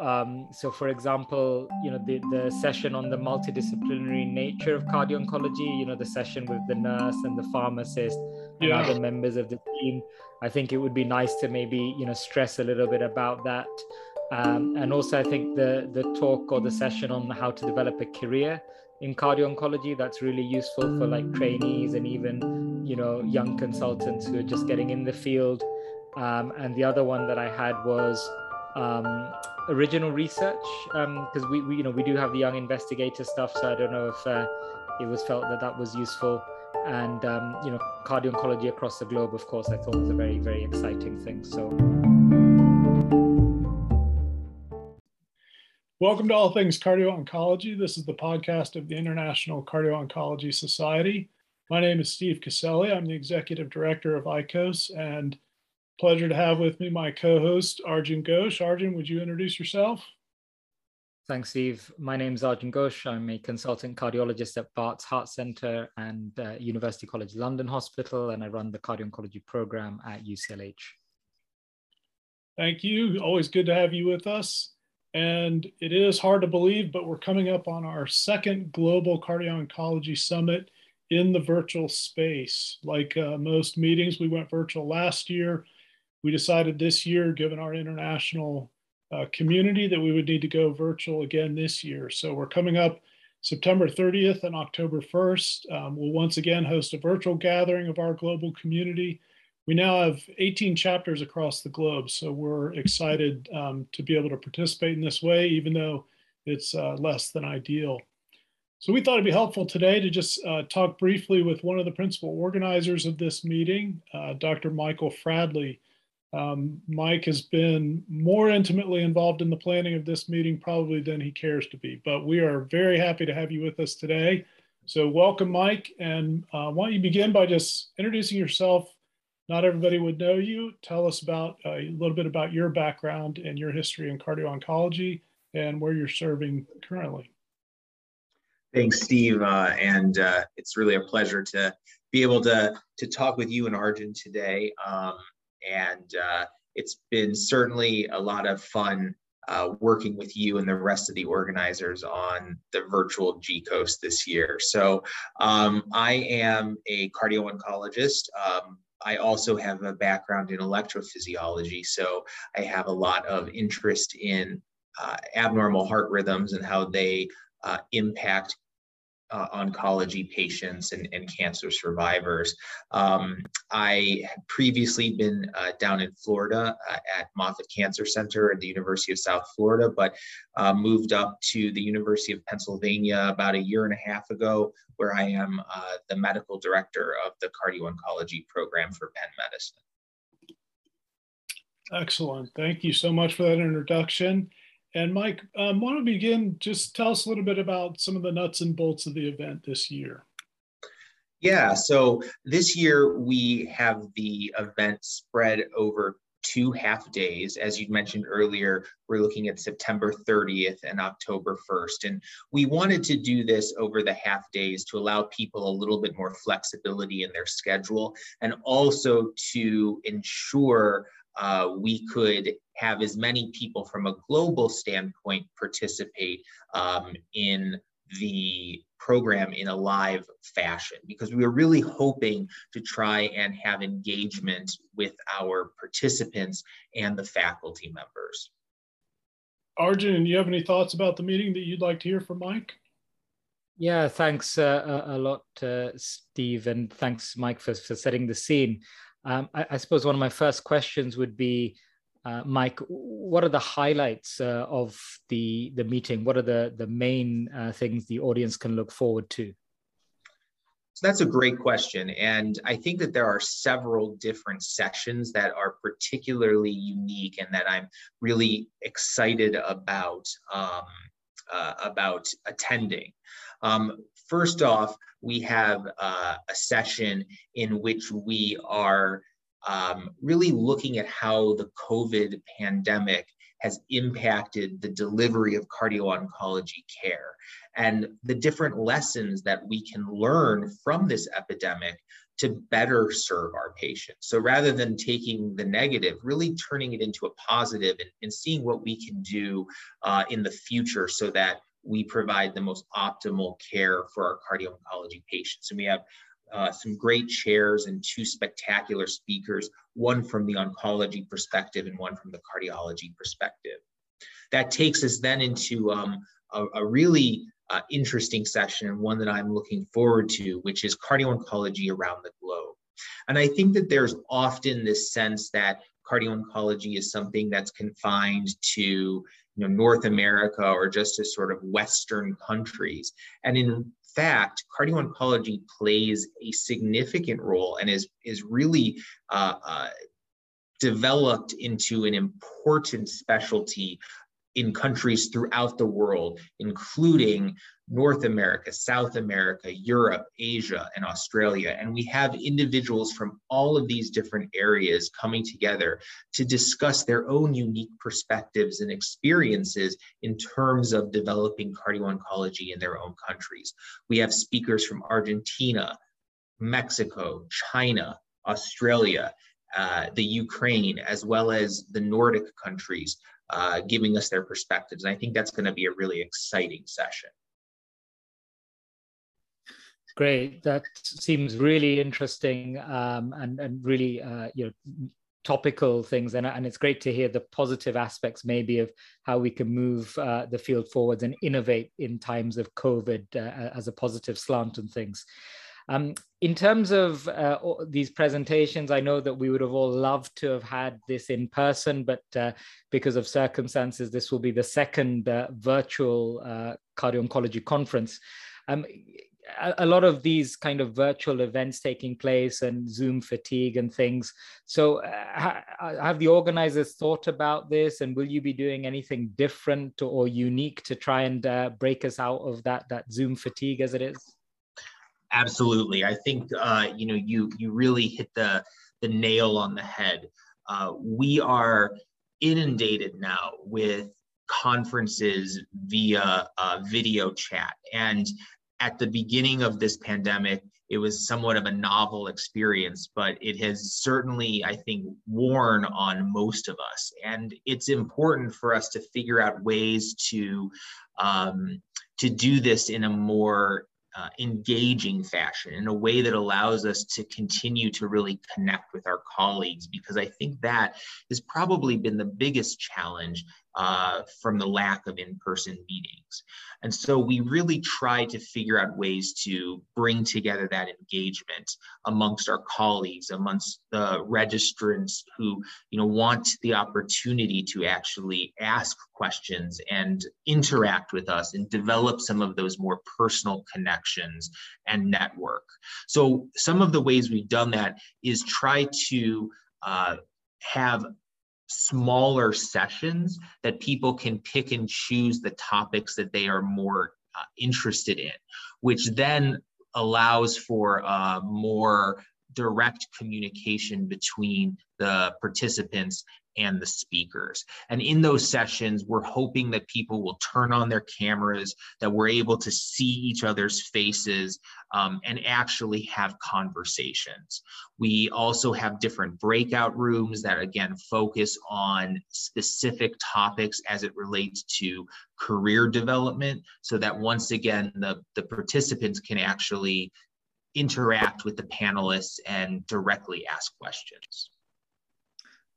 Um, so, for example, you know, the, the session on the multidisciplinary nature of cardio oncology, you know, the session with the nurse and the pharmacist and yeah. other members of the team. I think it would be nice to maybe, you know, stress a little bit about that. Um, and also, I think the the talk or the session on how to develop a career in cardio oncology that's really useful for like trainees and even you know young consultants who are just getting in the field. Um, and the other one that I had was um, original research because um, we, we, you know we do have the young investigator stuff so i don't know if uh, it was felt that that was useful. And um, you know cardio oncology across the globe of course i thought was a very very exciting thing so. Welcome to all things cardio oncology this is the podcast of the international cardio oncology society. My name is steve caselli. I'm the executive director of icos and Pleasure to have with me my co-host Arjun Ghosh. Arjun, would you introduce yourself? Thanks, Steve. My name is Arjun Ghosh. I'm a consultant cardiologist at Barts Heart Center and uh, University College London Hospital, and I run the cardio oncology program at UCLH. Thank you. Always good to have you with us. And it is hard to believe, but we're coming up on our second Global Cardio Oncology Summit in the virtual space. Like uh, most meetings, we went virtual last year we decided this year, given our international uh, community, that we would need to go virtual again this year. So we're coming up September 30th and October 1st. Um, we'll once again host a virtual gathering of our global community. We now have 18 chapters across the globe, so we're excited um, to be able to participate in this way, even though it's uh, less than ideal. So we thought it'd be helpful today to just uh, talk briefly with one of the principal organizers of this meeting, uh, Dr. Michael Fradley. Um, Mike has been more intimately involved in the planning of this meeting probably than he cares to be, but we are very happy to have you with us today. So welcome, Mike, and uh, why don't you begin by just introducing yourself. Not everybody would know you. Tell us about uh, a little bit about your background and your history in cardio oncology and where you're serving currently. Thanks, Steve, uh, and uh, it's really a pleasure to be able to to talk with you and Arjun today. Um, and uh, it's been certainly a lot of fun uh, working with you and the rest of the organizers on the virtual GCOS this year. So um, I am a cardio oncologist. Um, I also have a background in electrophysiology, so I have a lot of interest in uh, abnormal heart rhythms and how they uh, impact uh, oncology patients and, and cancer survivors. Um, I had previously been uh, down in Florida uh, at Moffitt Cancer Center at the University of South Florida, but uh, moved up to the University of Pennsylvania about a year and a half ago, where I am uh, the medical director of the cardio oncology program for Penn Medicine. Excellent. Thank you so much for that introduction. And Mike, um, want to begin? Just tell us a little bit about some of the nuts and bolts of the event this year. Yeah, so this year we have the event spread over two half days. As you mentioned earlier, we're looking at September 30th and October 1st. And we wanted to do this over the half days to allow people a little bit more flexibility in their schedule and also to ensure uh, we could have as many people from a global standpoint participate um, in the program in a live fashion because we were really hoping to try and have engagement with our participants and the faculty members. Arjun, do you have any thoughts about the meeting that you'd like to hear from Mike? Yeah, thanks uh, a, lot, uh, Steve, and thanks, Mike, for, for setting the scene. Um, I, I, suppose one of my first questions would be, uh, Mike, what are the highlights uh, of the the meeting? What are the the main uh, things the audience can look forward to? So that's a great question, and I think that there are several different sessions that are particularly unique and that I'm really excited about um, uh, about attending. Um, first off, we have uh, a session in which we are um, really looking at how the COVID pandemic has impacted the delivery of cardio oncology care and the different lessons that we can learn from this epidemic to better serve our patients. So rather than taking the negative, really turning it into a positive and, and seeing what we can do uh, in the future so that we provide the most optimal care for our cardio oncology patients. And we have uh, some great chairs and two spectacular speakers, one from the oncology perspective and one from the cardiology perspective. That takes us then into um, a, a, really uh, interesting session and one that I'm looking forward to, which is cardio oncology around the globe. And I think that there's often this sense that cardio oncology is something that's confined to you know, North America or just to sort of Western countries. And in fact, cardio oncology plays a significant role and is, is really uh, uh, developed into an important specialty in countries throughout the world, including North America, South America, Europe, Asia, and Australia. And we have individuals from all of these different areas coming together to discuss their own unique perspectives and experiences in terms of developing cardio oncology in their own countries. We have speakers from Argentina, Mexico, China, Australia, uh, the Ukraine, as well as the Nordic countries, uh, giving us their perspectives. And I think that's going to be a really exciting session. Great. That seems really interesting um, and, and really, uh, you know, topical things. And, and it's great to hear the positive aspects maybe of how we can move uh, the field forwards and innovate in times of COVID uh, as a positive slant and things. Um, in terms of uh, these presentations, I know that we would have all loved to have had this in person, but uh, because of circumstances, this will be the second uh, virtual uh, cardio oncology conference. Um, a, lot of these kind of virtual events taking place and Zoom fatigue and things. So, uh, have the organizers thought about this, and will you be doing anything different or unique to try and uh, break us out of that that Zoom fatigue as it is? Absolutely. I think uh, you know you you really hit the the nail on the head. Uh, we are inundated now with conferences via uh, video chat, and at the beginning of this pandemic, it was somewhat of a novel experience, but it has certainly, I think, worn on most of us. And it's important for us to figure out ways to um, to do this in a more uh, engaging fashion in a way that allows us to continue to really connect with our colleagues because I think that has probably been the biggest challenge uh, from the lack of in-person meetings. And so we really try to figure out ways to bring together that engagement amongst our colleagues, amongst the registrants who you know want the opportunity to actually ask questions and interact with us and develop some of those more personal connections and network. So some of the ways we've done that is try to uh, have smaller sessions that people can pick and choose the topics that they are more uh, interested in, which then allows for uh, more direct communication between the participants and the speakers. And in those sessions, we're hoping that people will turn on their cameras, that we're able to see each other's faces um, and actually have conversations. We also have different breakout rooms that, again, focus on specific topics as it relates to career development, so that once again, the, the participants can actually interact with the panelists and directly ask questions.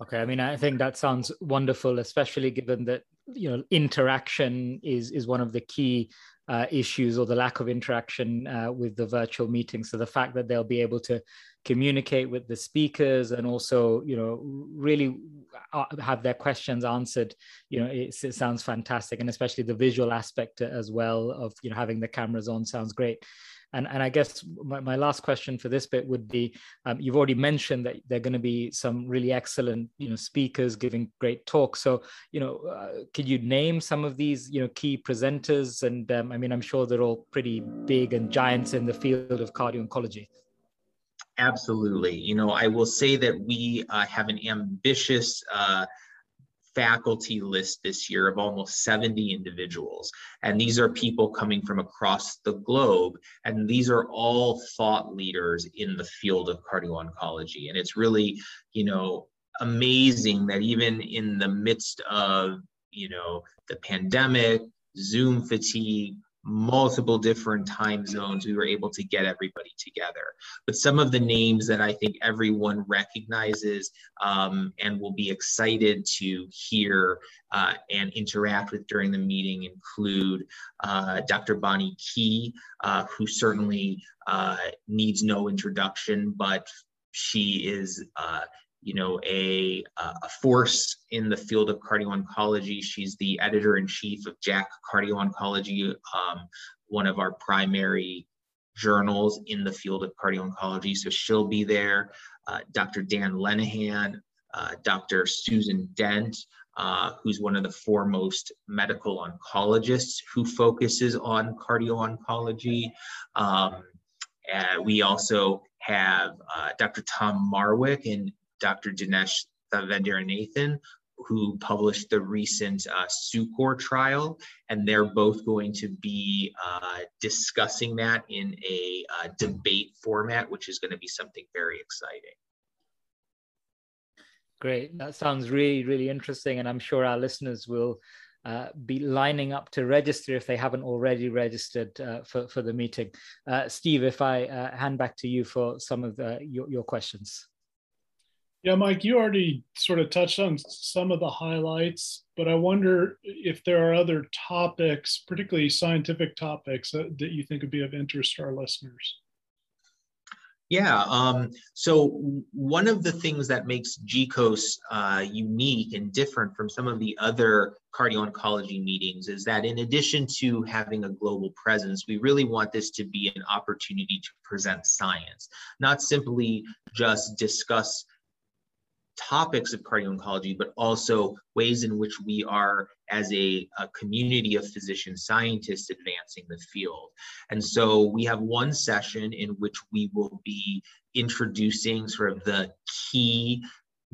Okay, I mean, I think that sounds wonderful, especially given that you know interaction is is one of the key uh, issues or the lack of interaction uh, with the virtual meeting. So the fact that they'll be able to communicate with the speakers and also you know really uh, have their questions answered you know it, it sounds fantastic and especially the visual aspect as well of you know having the cameras on sounds great and, and I guess my, my last question for this bit would be, um, you've already mentioned that there are going to be some really excellent, you know, speakers giving great talks. So, you know, uh, could you name some of these, you know, key presenters? And um, I mean, I'm sure they're all pretty big and giants in the field of cardio oncology. Absolutely. You know, I will say that we uh, have an ambitious uh, faculty list this year of almost 70 individuals. And these are people coming from across the globe. And these are all thought leaders in the field of cardio oncology. And it's really, you know, amazing that even in the midst of, you know, the pandemic, Zoom fatigue, multiple different time zones we were able to get everybody together. But some of the names that i think everyone recognizes um, and will be excited to hear uh, and interact with during the meeting include uh, dr bonnie Ky uh, who certainly uh, needs no introduction but she is uh, you know, a, a force in the field of cardio oncology. She's the editor in chief of JACC Cardio Oncology, um, one of our primary journals in the field of cardio oncology. So she'll be there. Uh, Dr. Dan Lenihan, uh, Dr. Susan Dent, uh, who's one of the foremost medical oncologists who focuses on cardio oncology. Um, we also have uh, Dr. Tom Marwick and Dr. Dinesh Nathan, who published the recent uh, SUCCOUR trial, and they're both going to be uh, discussing that in a uh, debate format, which is going to be something very exciting. Great. That sounds really, really interesting. And I'm sure our listeners will uh, be lining up to register if they haven't already registered uh, for, for the meeting. Uh, Steve, if I uh, hand back to you for some of the, your, your questions. Yeah, Mike, you already sort of touched on some of the highlights, but I wonder if there are other topics, particularly scientific topics, that, that you think would be of interest to our listeners. Yeah, um, so one of the things that makes GCOS uh, unique and different from some of the other cardio oncology meetings is that in addition to having a global presence, we really want this to be an opportunity to present science, not simply just discuss topics of cardio oncology, but also ways in which we are, as a, a, community of physician scientists, advancing the field. And so we have one session in which we will be introducing sort of the key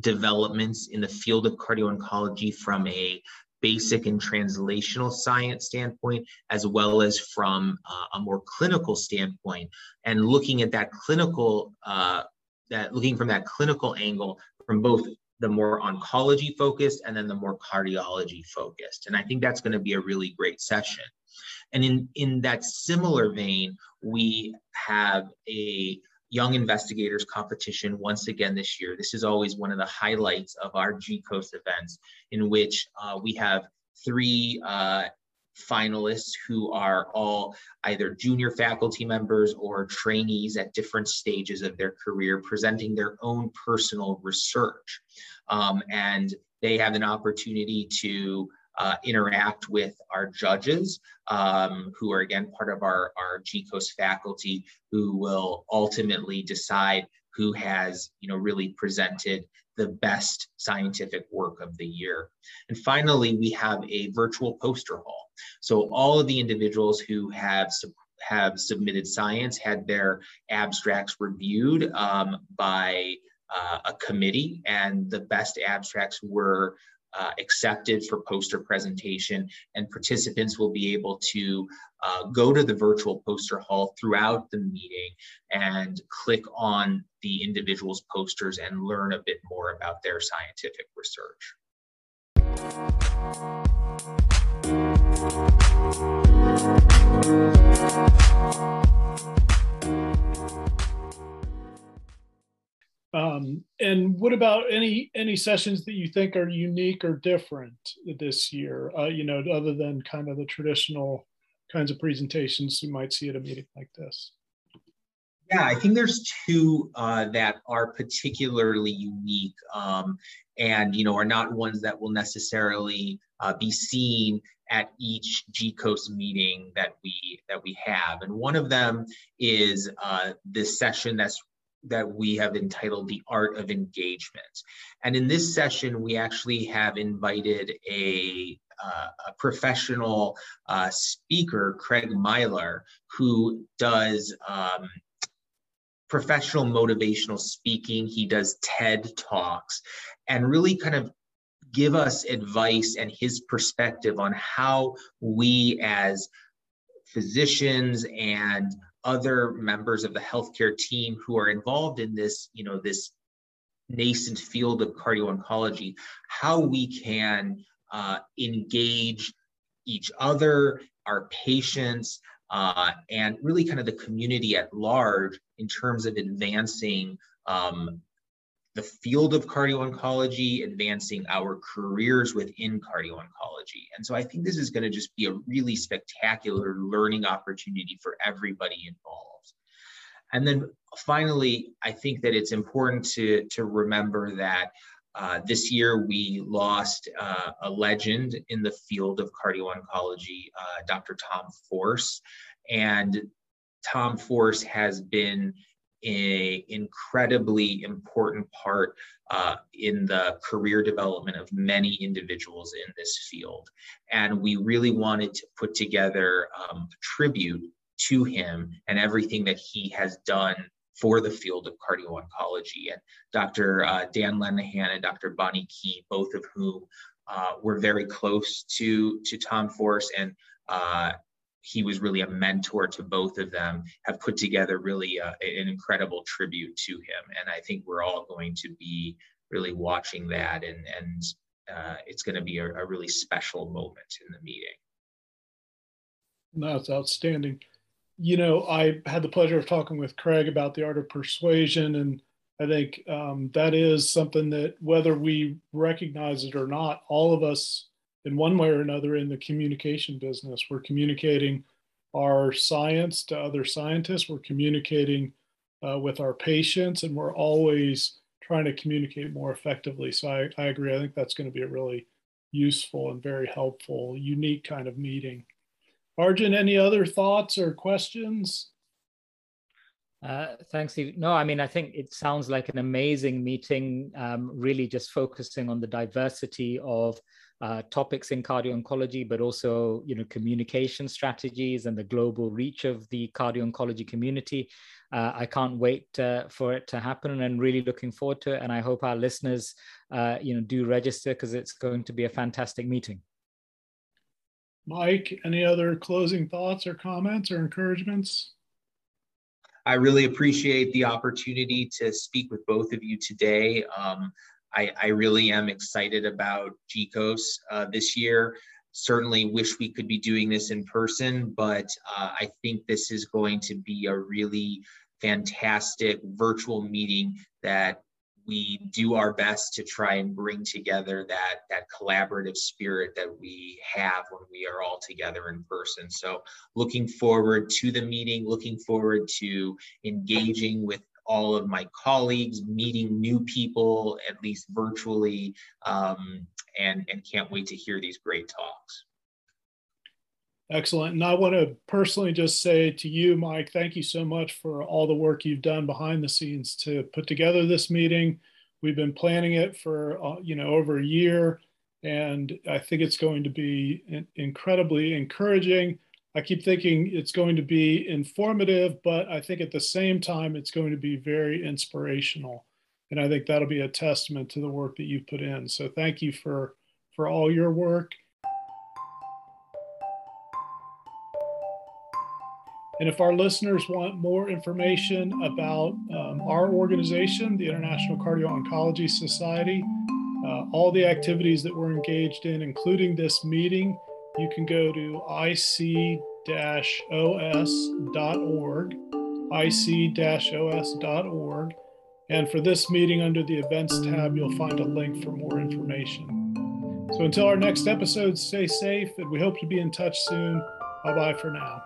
developments in the field of cardio oncology from a basic and translational science standpoint, as well as from uh, a more clinical standpoint, and looking at that clinical uh, that looking from that clinical angle from both the more oncology focused and then the more cardiology focused. And I think that's going to be a really great session. And in, in that similar vein, we have a young investigators competition once again this year. This is always one of the highlights of our GCOS events in which uh, we have three uh, finalists who are all either junior faculty members or trainees at different stages of their career presenting their own personal research. Um, and they have an opportunity to uh, interact with our judges, um, who are again part of our, our GCOS faculty, who will ultimately decide who has you know really presented the best scientific work of the year. And finally, we have a virtual poster hall. So all of the individuals who have have submitted science had their abstracts reviewed um, by uh, a committee, and the best abstracts were uh, accepted for poster presentation, and participants will be able to uh, go to the virtual poster hall throughout the meeting and click on the individual's posters and learn a bit more about their scientific research. What about any any sessions that you think are unique or different this year? Uh, you know, other than kind of the traditional kinds of presentations you might see at a meeting like this. Yeah, I think there's two uh, that are particularly unique, um, and you know, are not ones that will necessarily uh, be seen at each GCOS meeting that we that we have. And one of them is uh, this session that's that we have entitled the art of engagement. And in this session we actually have invited a, uh, a professional uh, speaker craig myler who does um, professional motivational speaking. He does ted talks. And really kind of give us advice and his perspective on how we as physicians and other members of the healthcare team who are involved in this, you know, this nascent field of cardio oncology, how we can uh, engage each other, our patients, uh, and really kind of the community at large in terms of advancing um, the field of cardio oncology, advancing our careers within cardio oncology. And so I think this is going to just be a really spectacular learning opportunity for everybody involved. And then finally, I think that it's important to, to remember that uh, this year we lost uh, a legend in the field of cardio oncology, uh, Dr. Tom Force. And Tom Force has been a incredibly important part uh, in the career development of many individuals in this field. And we really wanted to put together um, a tribute to him and everything that he has done for the field of cardio oncology. And Dr. Uh, Dan Lenihan and Dr. Bonnie Ky, both of whom uh, were very close to, to Tom Force and uh, he was really a mentor to both of them, have put together really uh, an incredible tribute to him. And I think we're all going to be really watching that, and, and uh, it's going to be a, a, really special moment in the meeting. That's outstanding. You know, I had the pleasure of talking with Craig about the art of persuasion, and I think um, that is something that, whether we recognize it or not, all of us in one way or another in the communication business. We're communicating our science to other scientists, we're communicating uh, with our patients, and we're always trying to communicate more effectively. So I, I agree. I think that's going to be a really useful and very helpful, unique kind of meeting. Arjun, any other thoughts or questions? Uh, thanks, Steve. No, I mean, I think it sounds like an amazing meeting, um, really just focusing on the diversity of uh, topics in cardio oncology, but also you know communication strategies and the global reach of the cardio oncology community. Uh, I can't wait uh, for it to happen, and really looking forward to it. And I hope our listeners, uh, you know, do register because it's going to be a fantastic meeting. Mike, any other closing thoughts or comments or encouragements? I really appreciate the opportunity to speak with both of you today. Um, I, I really am excited about GCOS uh, this year. Certainly wish we could be doing this in person, but uh, I think this is going to be a really fantastic virtual meeting that we do our best to try and bring together that that collaborative spirit that we have when we are all together in person so looking forward to the meeting looking forward to engaging with all of my colleagues, meeting new people, at least virtually, um, and, and can't wait to hear these great talks. Excellent. And I want to personally just say to you, Mike, thank you so much for all the work you've done behind the scenes to put together this meeting. We've been planning it for, uh, you know, over a year, and I think it's going to be incredibly encouraging I keep thinking it's going to be informative, but I think at the same time, it's going to be very inspirational. And I think that'll be a testament to the work that you've put in. So thank you for, for all your work. And if our listeners want more information about um, our organization, the International Cardio Oncology Society, uh, all the activities that we're engaged in, including this meeting, you can go to ic-os.org, ic-os.org, and for this meeting under the events tab, you'll find a link for more information. So until our next episode, stay safe, and we hope to be in touch soon. Bye bye for now.